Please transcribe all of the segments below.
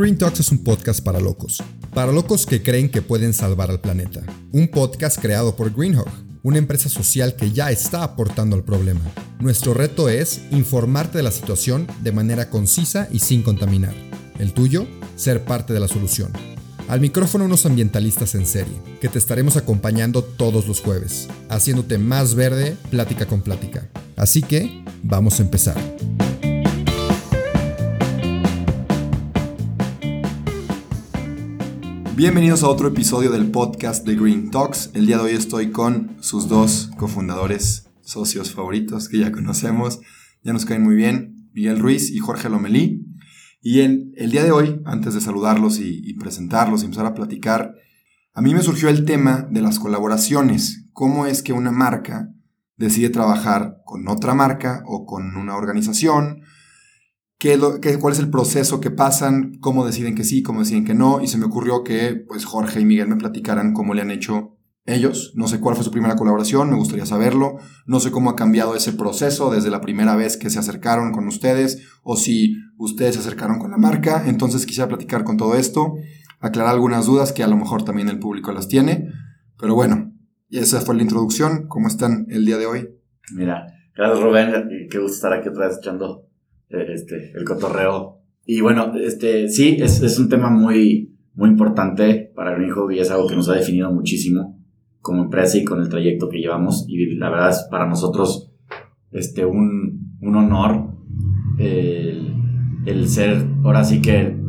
Green Talks es un podcast para locos. Para locos que creen que pueden salvar al planeta. Un podcast creado por Greenhawk, una empresa social que ya está aportando al problema. Nuestro reto es informarte de la situación de manera concisa y sin contaminar. El tuyo, ser parte de la solución. Al micrófono unos ambientalistas en serie, que te estaremos acompañando todos los jueves, haciéndote más verde plática con plática. Así que, vamos a empezar. Bienvenidos a otro episodio del podcast de Green Talks. El día de hoy estoy con sus dos cofundadores, socios favoritos que ya conocemos, ya nos caen muy bien, Miguel Ruiz y Jorge Lomelí. Y en el día de hoy, antes de saludarlos y, presentarlos y empezar a platicar, a mí me surgió el tema de las colaboraciones. ¿Cómo es que una marca decide trabajar con otra marca o con una organización? ¿Qué, cuál es el proceso que pasan? ¿Cómo deciden que sí? ¿Cómo deciden que no? Y se me ocurrió que pues Jorge y Miguel me platicaran cómo le han hecho ellos. No sé cuál fue su primera colaboración, me gustaría saberlo. No sé cómo ha cambiado ese proceso desde la primera vez que se acercaron con ustedes o si ustedes se acercaron con la marca. Entonces quisiera platicar con todo esto, aclarar algunas dudas que a lo mejor también el público las tiene. Pero bueno, esa fue la introducción. ¿Cómo están el día de hoy? Mira, gracias Rubén, qué gusto estar aquí otra vez echando este, el cotorreo. Y bueno, este, sí, es, es un tema muy, muy importante para mi hijo y es algo que nos ha definido muchísimo como empresa y con el trayecto que llevamos. Y la verdad es para nosotros este, un, un honor el, el, ser, ahora sí que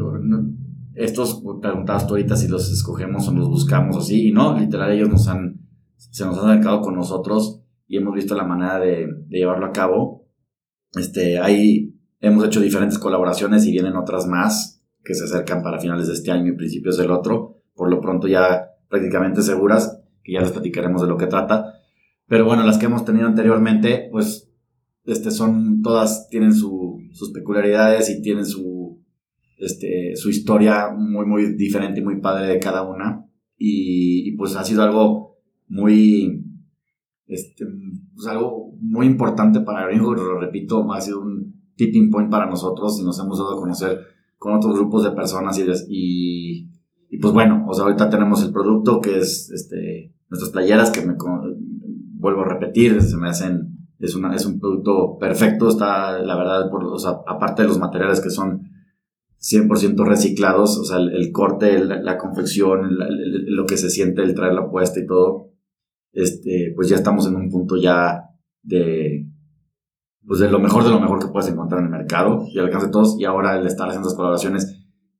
estos preguntabas tú ahorita si los escogemos o los buscamos así, y no, literal ellos nos han, se nos han acercado con nosotros y hemos visto la manera de, de llevarlo a cabo. Este, hay, hemos hecho diferentes colaboraciones y vienen otras más que se acercan para finales de este año y principios del otro. Por lo pronto ya prácticamente seguras que ya les platicaremos de lo que trata. Pero bueno, las que hemos tenido anteriormente, pues este, son, todas tienen sus peculiaridades y tienen su, este, su historia muy, muy diferente y muy padre de cada una. Y, pues ha sido algo muy, este, pues algo muy importante para Greenhook, lo repito, ha sido un tipping point para nosotros y nos hemos dado a conocer con otros grupos de personas y, pues bueno, o sea, ahorita tenemos el producto que es este, nuestras playeras que me vuelvo a repetir, se me hacen, es, una, es un producto perfecto, está la verdad, aparte de los materiales que son 100% reciclados, o sea, el, corte, la, confección, lo que se siente, el traer la puesta y todo, este, pues ya estamos en un punto ya de, pues de lo mejor de lo mejor que puedes encontrar en el mercado y al alcance de todos, y ahora el estar haciendo las colaboraciones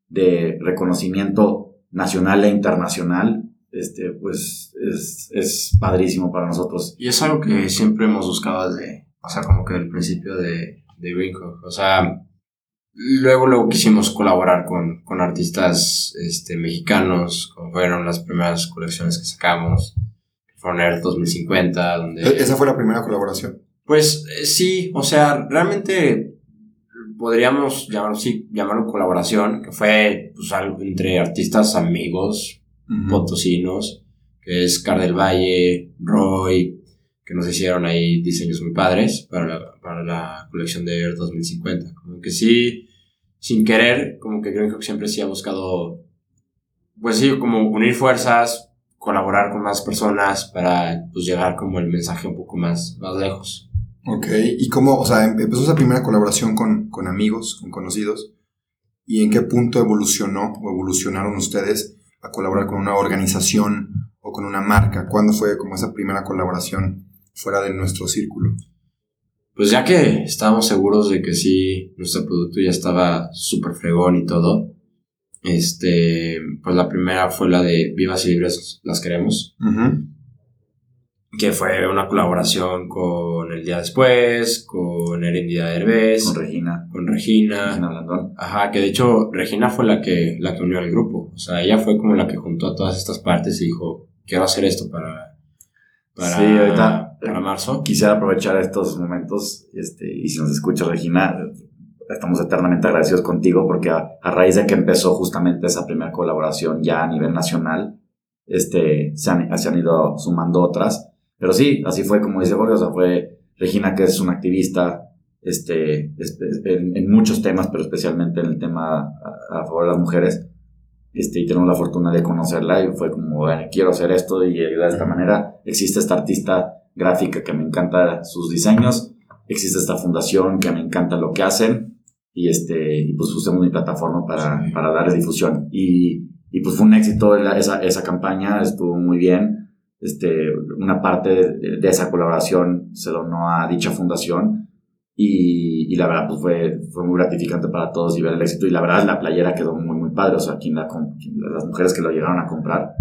de reconocimiento nacional e internacional, este, pues es, es padrísimo para nosotros. Y es algo que siempre hemos buscado desde, o sea, como que el principio de, de Greenhook. O sea, luego, luego quisimos colaborar con, con artistas este, mexicanos, como fueron las primeras colecciones que sacamos, que fueron el 2050, donde... ¿E-, ¿Esa fue la primera colaboración? Pues eh, sí, o sea, realmente podríamos llamarlo, sí, llamarlo colaboración, que fue pues, algo entre artistas amigos, potosinos, que es Car del Valle, Roy, que nos hicieron ahí diseños muy padres para la, para la colección de Air 2050. Como que sí, sin querer, como que creo que siempre sí ha buscado, pues sí, como unir fuerzas, colaborar con más personas para pues llegar como el mensaje un poco más, más lejos. Ok, ¿y cómo, o sea, empezó esa primera colaboración con, con amigos, con conocidos? ¿Y en qué punto evolucionó o evolucionaron ustedes a colaborar con una organización o con una marca? ¿Cuándo fue como esa primera colaboración fuera de nuestro círculo? Pues ya que estábamos seguros de que sí, nuestro producto ya estaba súper fregón y todo, este, pues la primera fue la de Vivas y Libres las queremos que fue una colaboración con El Día Después, con Erendida Derbez, con Regina, con Regina, Regina Blandón. Ajá, que de hecho Regina fue la que, la que unió al grupo. O sea, ella fue como la que juntó a todas estas partes y dijo, quiero hacer esto para, para, sí, ahorita, para marzo. Quisiera aprovechar estos momentos, este, y si nos escucha Regina, estamos eternamente agradecidos contigo porque a, a raíz de que empezó justamente esa primera colaboración ya a nivel nacional, este, se han, se han ido sumando otras pero sí, así fue como dice Jorge, o sea, fue Regina, que es una activista este, en, muchos temas, pero especialmente en el tema a, favor de las mujeres. Este, y tenemos la fortuna de conocerla y fue como, bueno, quiero hacer esto y ayudar de esta manera. Existe esta artista gráfica que me encanta sus diseños, existe esta fundación que me encanta lo que hacen y, este, y pues usamos mi plataforma para, para darle difusión. Y, y, pues fue un éxito esa, esa campaña, estuvo muy bien. Este, una parte de, de esa colaboración se donó a dicha fundación y, y, la verdad, pues fue, fue muy gratificante para todos y ver el éxito. Y la verdad, la playera quedó muy, muy padre. O sea, quien la, las mujeres que lo llegaron a comprar,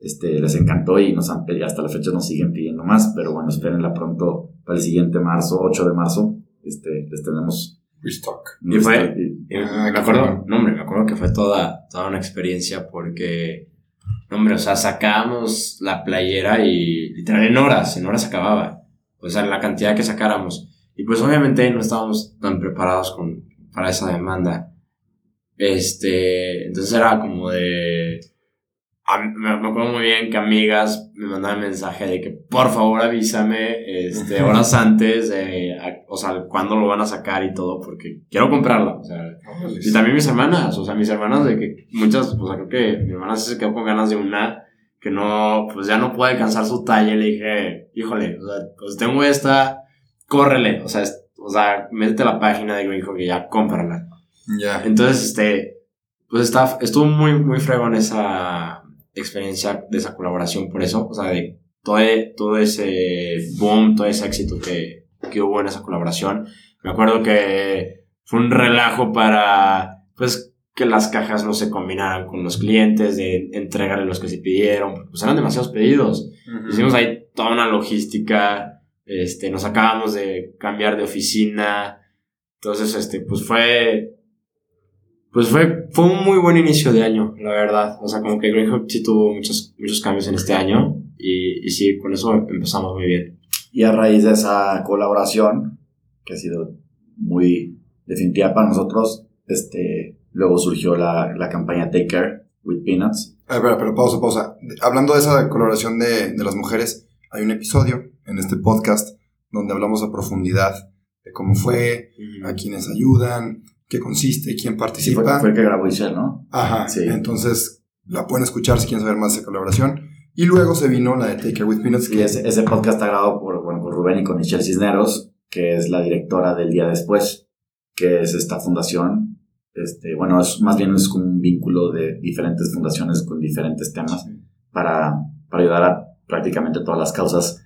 este, les encantó y nos han pedido, hasta la fecha nos siguen pidiendo más. Pero bueno, espérenla pronto para el siguiente marzo, 8 de marzo. Este, les tenemos. Restock. Y fue, ah, me acuerdo, no, hombre, me acuerdo que fue toda, toda una experiencia porque, hombre, o sea, sacábamos la playera y literal en horas, en horas acababa. O sea, la cantidad que sacáramos. Y pues obviamente no estábamos tan preparados con, para esa demanda. Este, entonces era como de... me, acuerdo muy bien que amigas me mandaban mensaje de que por favor avísame este, horas antes, de, o sea, cuándo lo van a sacar y todo, porque quiero comprarla. O sea, y también mis hermanas, o sea, mis hermanas de que muchas, o sea, creo que mi hermana se quedó con ganas de una que no, pues ya no puede alcanzar su talla. Y le dije, híjole, o sea, pues tengo esta, córrele, o sea, o sea, métete a la página de Greenhawk y ya cómprala. Ya. Entonces, este, pues está, estuvo muy, muy fregón esa experiencia de esa colaboración por eso, o sea, de todo, todo ese boom, todo ese éxito que, que hubo en esa colaboración. Me acuerdo que fue un relajo para, pues, que las cajas no se combinaran con los clientes, de entregarle los que se pidieron, pues eran demasiados pedidos. Hicimos ahí toda una logística este, nos acabamos de cambiar de oficina. Entonces, este, pues fue. Pues fue, fue un muy buen inicio de año, la verdad. O sea, como que Greenhawk sí tuvo muchos, muchos cambios en este año. Y, y sí, con eso empezamos muy bien. Y a raíz de esa colaboración, que ha sido muy definitiva para nosotros, este, luego surgió la, la campaña Take Care with Peanuts. A ver, pero pausa, pausa. Hablando de esa colaboración de, de las mujeres, hay un episodio en este podcast donde hablamos a profundidad de cómo fue, a quienes ayudan, qué consiste, quién participa. fue, el que grabó Isel, ¿no? Ajá, sí. Entonces la pueden escuchar si quieren saber más de colaboración. Y luego se vino la de Take Care With Peanuts. Y ese, ese, podcast está grabado por, bueno, con Rubén y con Michelle Cisneros, que es la directora del Día Después, que es esta fundación. Este, bueno, es, más bien es como un vínculo de diferentes fundaciones con diferentes temas para, para ayudar a prácticamente todas las causas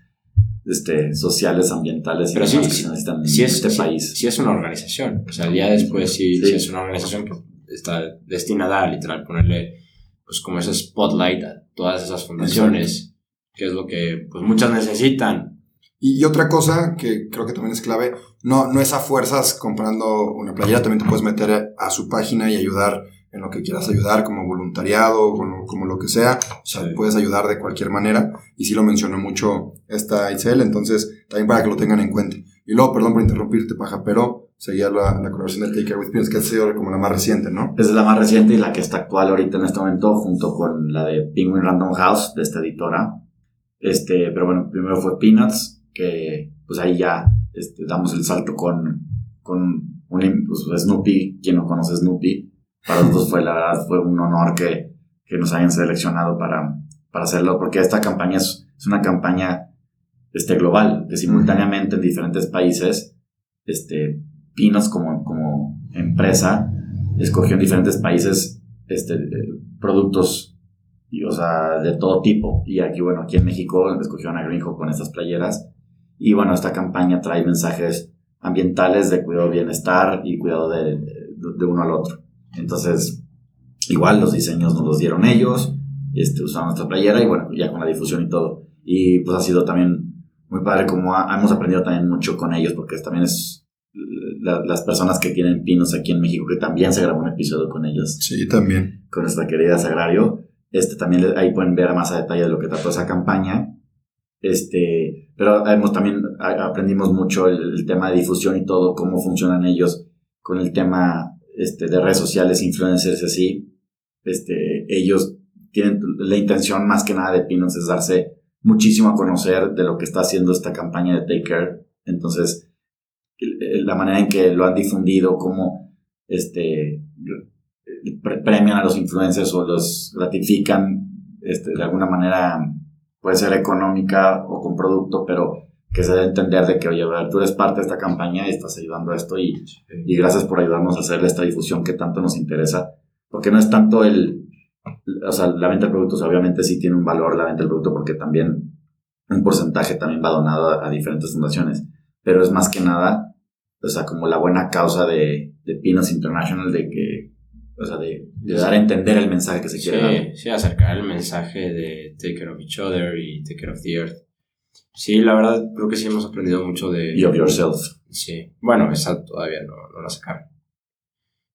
este, sociales, ambientales y Pero sí, que se necesitan en este país. Sí es una organización. O sea, el día después sí, es una organización que está destinada a literal ponerle pues como ese spotlight a todas esas fundaciones, que es lo que pues muchas necesitan. Y, y, otra cosa que creo que también es clave, no, no es a fuerzas comprando una playera, también te puedes meter a su página y ayudar en lo que quieras ayudar, como voluntariado, como, como lo que sea. O sea, puedes ayudar de cualquier manera. Y sí lo mencionó mucho esta Itzel, entonces también para que lo tengan en cuenta. Y luego, perdón por interrumpirte, paja, pero seguía la, la colaboración de Take Care With Peanuts, que ha sido como la más reciente, ¿no? Es la más reciente y la que está actual ahorita en este momento, junto con la de Penguin Random House, de esta editora. Este, pero bueno, primero fue Peanuts, que pues ahí ya este, damos el salto con, con un, pues, Snoopy, quien no conoce Snoopy, para nosotros fue, la verdad, fue un honor que, que nos hayan seleccionado para, para hacerlo, porque esta campaña es, una campaña este, global, que simultáneamente en diferentes países, este, Pinos como, como empresa escogió en diferentes países este, productos y, o sea, de todo tipo. Y aquí, bueno, aquí en México escogieron a Greenhawk con estas playeras. Y bueno, esta campaña trae mensajes ambientales de cuidado bienestar y cuidado de, de uno al otro. Entonces, igual los diseños nos los dieron ellos, este, usaron nuestra playera y bueno, ya con la difusión y todo. Y pues ha sido también muy padre como hemos aprendido también mucho con ellos porque también es las personas que tienen pinos aquí en México, que también se grabó un episodio con ellos. Sí, también. Con nuestra querida Sagrario. Este, también ahí pueden ver más a detalle de lo que trató esa campaña. Este, pero hemos también aprendimos mucho el, el, tema de difusión y todo, cómo funcionan ellos con el tema este, de redes sociales, influencers así, este, ellos tienen la intención más que nada de Pinos es darse muchísimo a conocer de lo que está haciendo esta campaña de Take Care. Entonces, la manera en que lo han difundido, cómo este, premian a los influencers o los gratifican este, de alguna manera, puede ser económica o con producto, pero que se debe entender de que, oye, tú eres parte de esta campaña y estás ayudando a esto y, y gracias por ayudarnos a hacer esta difusión que tanto nos interesa, porque no es tanto el, o sea, la venta de productos obviamente sí tiene un valor la venta del producto porque también un porcentaje también va donado a, diferentes fundaciones, pero es más que nada, o sea, como la buena causa de, de Pinos International de que, o sea, de, dar a entender el mensaje que se quiere dar. Sí, acercar el mensaje de take care of each other y take care of the earth. Sí, la verdad creo que sí hemos aprendido mucho de... Y of yourself. Sí, bueno, esa todavía no, no la sacaron.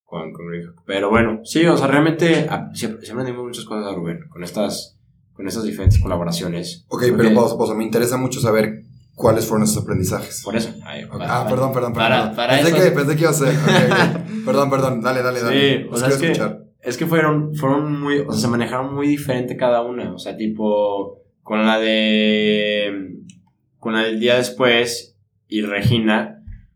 Con, con Pero bueno, sí, o sea, realmente ah, siempre, siempre muchas cosas a Rubén con estas con esas diferentes colaboraciones. Ok, pero pausa, pausa. Me interesa mucho saber cuáles fueron esos aprendizajes. Por eso. ah, perdón, perdón, perdón. pensé, que, pensé que iba a ser. perdón, perdón. Dale, dale, dale. Sí, o sea, es que, es que fueron, fueron muy. O sea, se manejaron muy diferente cada una. O sea, tipo. Con la de. Con la del día después y Regina.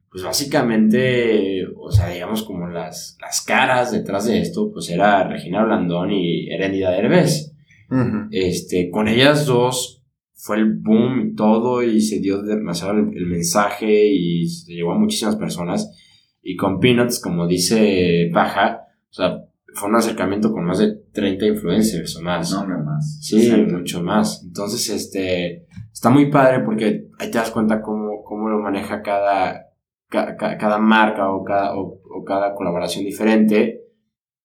Pues básicamente, o sea, digamos como las, las caras detrás de esto, pues era Regina Blandón y Herendida Derbez este, con ellas dos fue el boom y todo y se dio demasiado el, mensaje y se llegó a muchísimas personas. Y con Peanuts, como dice Paja, o sea, fue un acercamiento con más de 30 influencers o más. No, no más. Sí, mucho más. Entonces, este, está muy padre porque ahí te das cuenta cómo, cómo lo maneja cada, cada marca o cada, o, cada colaboración diferente.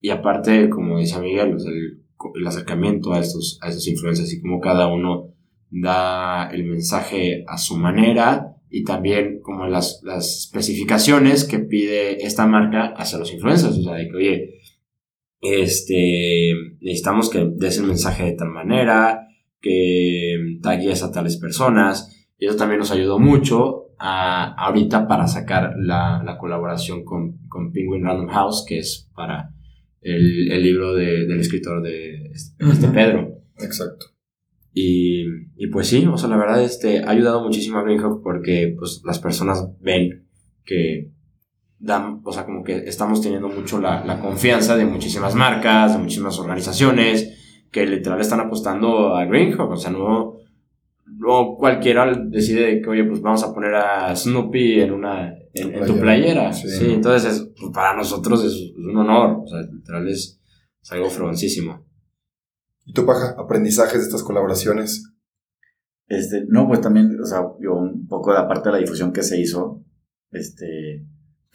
Y aparte, como dice Miguel, el, el acercamiento a estos, a estos influencers y cómo cada uno da el mensaje a su manera y también como las, las especificaciones que pide esta marca hacia los influencers, o sea, de que, oye, este, necesitamos que des el mensaje de tal manera, que tagues a tales personas, y eso también nos ayudó mucho a, ahorita para sacar la, la colaboración con, con Penguin Random House, que es para el, el libro de, del escritor de este, Pedro. Exacto. Y, y, pues sí, o sea, la verdad este, ha ayudado muchísimo a Greenhawk porque pues, las personas ven que dan, o sea, como que estamos teniendo mucho la, la confianza de muchísimas marcas, de muchísimas organizaciones que literal están apostando a Greenhawk, o sea, no, no cualquiera decide que, oye, pues vamos a poner a Snoopy en una en, tu playera. Sí, entonces pues, para nosotros es, un honor, o sea, literal es, algo fregoncísimo. ¿Y tu paja? ¿Aprendizajes de estas colaboraciones? Este, no, pues también, o sea, yo un poco de la parte de la difusión que se hizo, este,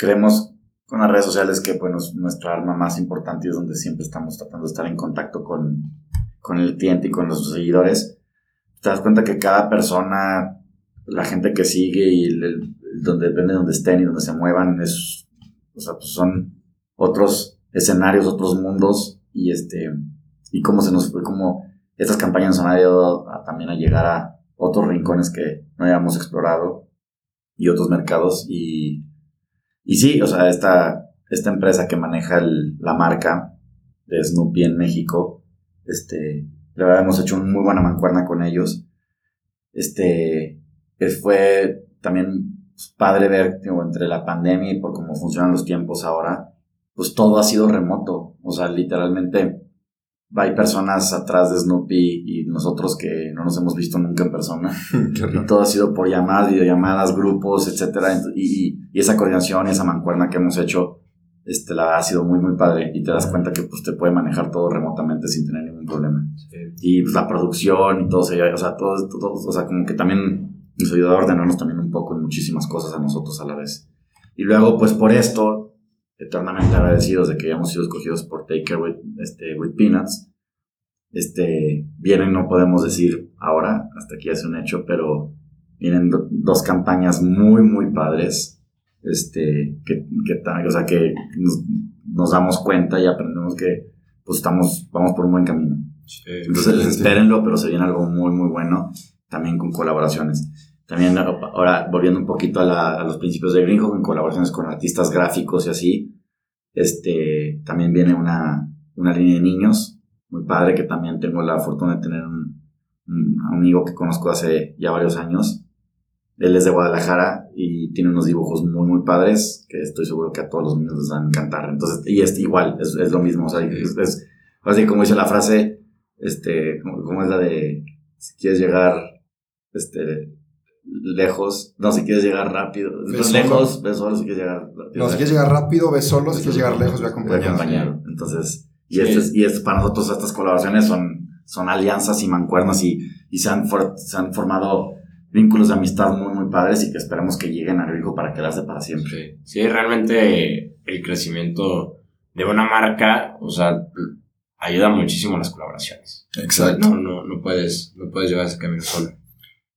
creemos con las redes sociales que, bueno, es nuestra arma más importante y es donde siempre estamos tratando de estar en contacto con, con el cliente y con los seguidores. Te das cuenta que cada persona, la gente que sigue y el, donde depende de donde estén y donde se muevan, es, o sea, pues son otros escenarios, otros mundos y este, y cómo se nos fue, cómo estas campañas nos han ayudado a, también a llegar a otros rincones que no habíamos explorado y otros mercados y, y sí, o sea, esta, esta empresa que maneja la marca de Snoopy en México, este, la verdad hemos hecho una muy buena mancuerna con ellos. Este, fue también pues, padre ver, entre la pandemia y por cómo funcionan los tiempos ahora, pues todo ha sido remoto. O sea, literalmente hay personas atrás de Snoopy y nosotros que no nos hemos visto nunca en persona. y todo ha sido por llamadas, videollamadas, grupos, etcétera. Y, y, esa coordinación y esa mancuerna que hemos hecho, este, la ha sido muy, muy padre. Y te das cuenta que pues, te puede manejar todo remotamente sin tener ningún problema. Y pues, la producción y todo, o sea, todo, todo, o sea, como que también nos ayuda a ordenarnos también un poco en muchísimas cosas a nosotros a la vez. Y luego, pues por esto, eternamente agradecidos de que hayamos sido escogidos por Take Care with, este, with Peanuts. Este, vienen, no podemos decir ahora, hasta aquí hace un hecho, pero vienen dos campañas muy, muy padres. Este, que, que o sea, que nos, damos cuenta y aprendemos que, pues estamos, vamos por un buen camino. Entonces, espérenlo, pero se viene algo muy, muy bueno también con colaboraciones. También ahora, volviendo un poquito a, los principios de Greenhawk, en colaboraciones con artistas gráficos y así, este, también viene una, una línea de niños, muy padre, que también tengo la fortuna de tener un, amigo que conozco hace ya varios años, Él es de Guadalajara y tiene unos dibujos muy, muy padres que estoy seguro que a todos los niños les van a encantar. Entonces, y es igual, es, es lo mismo. O sea, es, es, así como dice la frase, este, como, es la de, si quieres llegar, este, lejos, no, si quieres llegar rápido, lejos, ves solo, si quieres llegar rápido. No, si quieres llegar rápido, ves solo, si quieres llegar lejos, ve acompañado. Entonces, y, este, y es, para nosotros estas colaboraciones son, son alianzas y mancuernas y, y se, han se han formado vínculos de amistad muy, muy padres y que esperamos que lleguen a Grijo para quedarse para siempre. Sí, realmente el crecimiento de una marca, o sea, ayuda muchísimo a las colaboraciones. Exacto. No, no, no, puedes, no puedes llevar ese camino solo.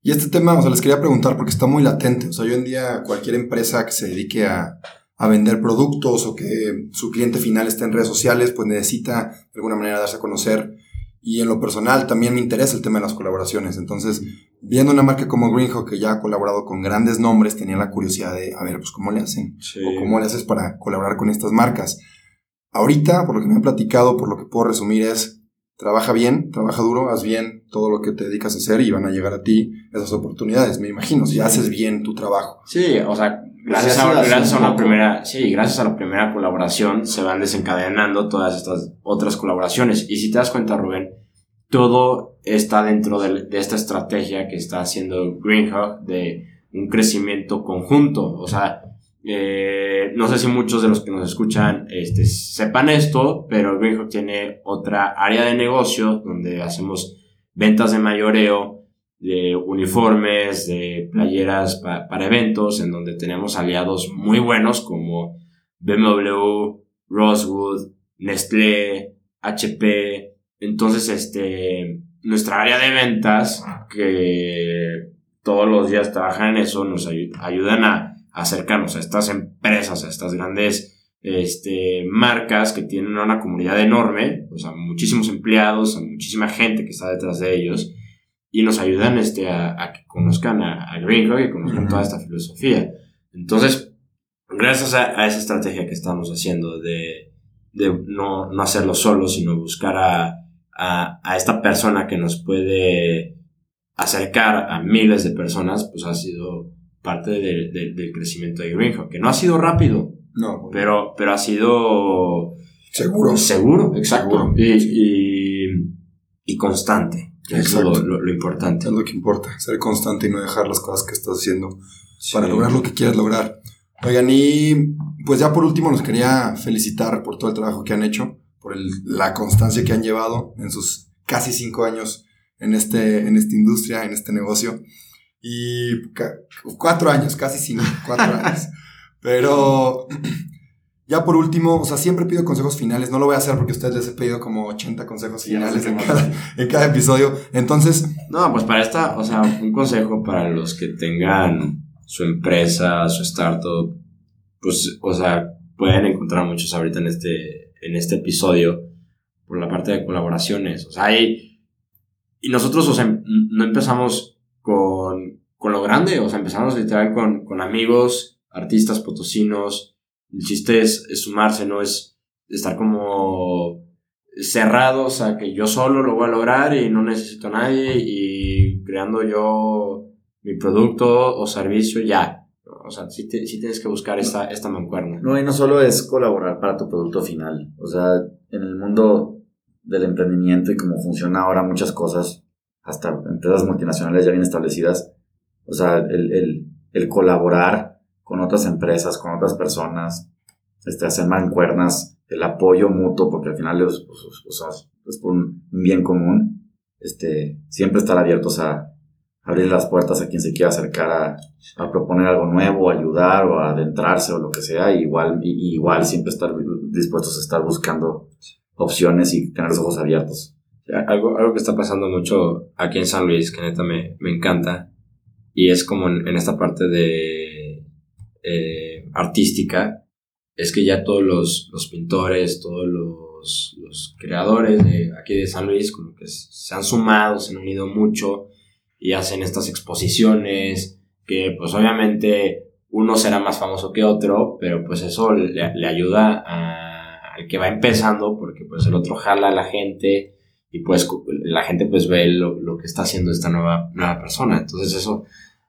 Y este tema, o sea, les quería preguntar porque está muy latente. O sea, hoy en día cualquier empresa que se dedique a, a vender productos o que su cliente final esté en redes sociales, pues necesita de alguna manera darse a conocer. Y en lo personal también me interesa el tema de las colaboraciones. Entonces, viendo una marca como Greenhawk que ya ha colaborado con grandes nombres, tenía la curiosidad de, a ver, pues cómo le hacen o cómo le haces para colaborar con estas marcas. Ahorita, por lo que me han platicado, por lo que puedo resumir es, trabaja bien, trabaja duro, haz bien todo lo que te dedicas a hacer y van a llegar a ti esas oportunidades, me imagino, si haces bien tu trabajo. Sí, o sea, gracias, a, gracias a, una primera, sí, gracias a la primera colaboración se van desencadenando todas estas otras colaboraciones. Y si te das cuenta, Rubén, todo está dentro de, esta estrategia que está haciendo Greenhawk de un crecimiento conjunto. O sea, eh, no sé si muchos de los que nos escuchan este, sepan esto, pero Greenhawk tiene otra área de negocio donde hacemos ventas de mayoreo, de uniformes, de playeras para eventos, en donde tenemos aliados muy buenos como BMW, Rosewood, Nestlé, HP. Entonces, este, nuestra área de ventas, que todos los días trabajan en eso, nos ayudan a acercarnos a estas empresas, a estas grandes este, marcas que tienen una comunidad enorme, o sea, muchísimos empleados, muchísima gente que está detrás de ellos, y nos ayudan este, a, que conozcan a, a Greenhawk y conozcan toda esta filosofía. Entonces, gracias a, esa estrategia que estamos haciendo de, de no, no, hacerlo solo, sino buscar a, a, esta persona que nos puede acercar a miles de personas, pues ha sido parte del crecimiento de Greenhawk, que no ha sido rápido, no, pero, pero ha sido seguro. Seguro, exacto. Y, y, constante. Es lo, lo, importante. Es lo que importa, ser constante y no dejar las cosas que estás haciendo para lograr lo que quieras lograr. Oigan, y pues ya por último nos quería felicitar por todo el trabajo que han hecho, por la constancia que han llevado en sus casi cinco años en, este, en esta industria, en este negocio. Y cuatro años, casi cinco, cuatro años. Pero ya por último, o sea, siempre pido consejos finales. No lo voy a hacer porque a ustedes les he pedido como 80 consejos finales en cada, en cada episodio. Entonces. No, pues para esta, o sea, un consejo para los que tengan su empresa, su startup, pues, o sea, pueden encontrar muchos ahorita en este, en este episodio por la parte de colaboraciones. O sea, hay. Y nosotros, o sea, no empezamos con, con lo grande, o sea, empezamos literal con, con amigos artistas potosinos. El chiste es, sumarse, no es estar como cerrados a que yo solo lo voy a lograr y no necesito a nadie y creando yo mi producto o servicio ya. O sea, sí, tienes que buscar esta, esta mancuerna. No, y no solo es colaborar para tu producto final. O sea, en el mundo del emprendimiento y cómo funciona ahora muchas cosas, hasta empresas multinacionales ya bien establecidas, o sea, el, el, colaborar con otras empresas, con otras personas, este, hacer mancuernas, el apoyo mutuo, porque al final es, es por un bien común, este, siempre estar abiertos a abrir las puertas a quien se quiera acercar a, proponer algo nuevo, ayudar o adentrarse o lo que sea, igual, igual siempre estar dispuestos a estar buscando opciones y tener los ojos abiertos. Algo, algo que está pasando mucho aquí en San Luis, que neta me, me encanta, y es como en esta parte de eh, artística es que ya todos los, los pintores, todos los, los, creadores de aquí de San Luis como que se han sumado, se han unido mucho y hacen estas exposiciones que pues obviamente uno será más famoso que otro, pero pues eso le, ayuda al que va empezando porque pues el otro jala a la gente y pues la gente pues ve lo, lo que está haciendo esta nueva, nueva persona. Entonces eso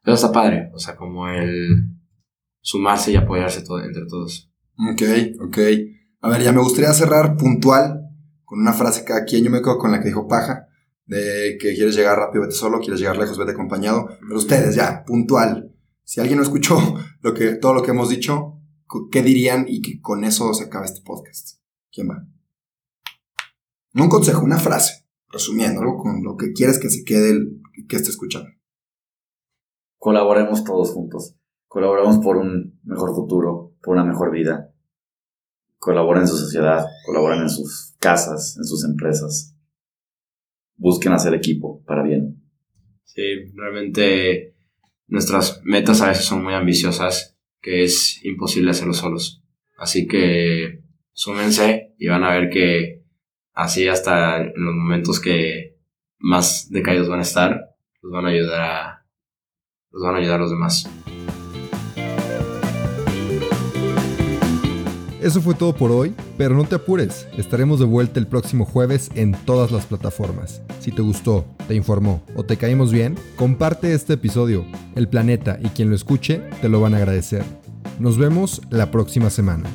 Pero está padre, o sea, como el sumarse y apoyarse todo, entre todos. Ok, ok. A ver, ya me gustaría cerrar puntual con una frase cada quien. Yo me quedo con la que dijo Paja, de que quieres llegar rápido, vete solo, quieres llegar lejos, vete acompañado. Pero ustedes, ya, puntual. Si alguien no escuchó lo que, todo lo que hemos dicho, ¿qué dirían y que con eso se acaba este podcast? ¿Quién va? No un consejo, una frase, resumiéndolo con lo que quieres que se quede el que esté escuchando. Colaboremos todos juntos. Colaboremos por un mejor futuro, por una mejor vida. Colaboren en su sociedad, colaboren en sus casas, en sus empresas. Busquen hacer equipo para bien. Sí, realmente nuestras metas a veces son muy ambiciosas, que es imposible hacerlo solos. Así que súmense y van a ver que así hasta en los momentos que más decaídos van a estar, los van a ayudar a, los van a ayudar los demás. Eso fue todo por hoy, pero no te apures, estaremos de vuelta el próximo jueves en todas las plataformas. Si te gustó, te informó o te caímos bien, comparte este episodio. El planeta y quien lo escuche te lo van a agradecer. Nos vemos la próxima semana.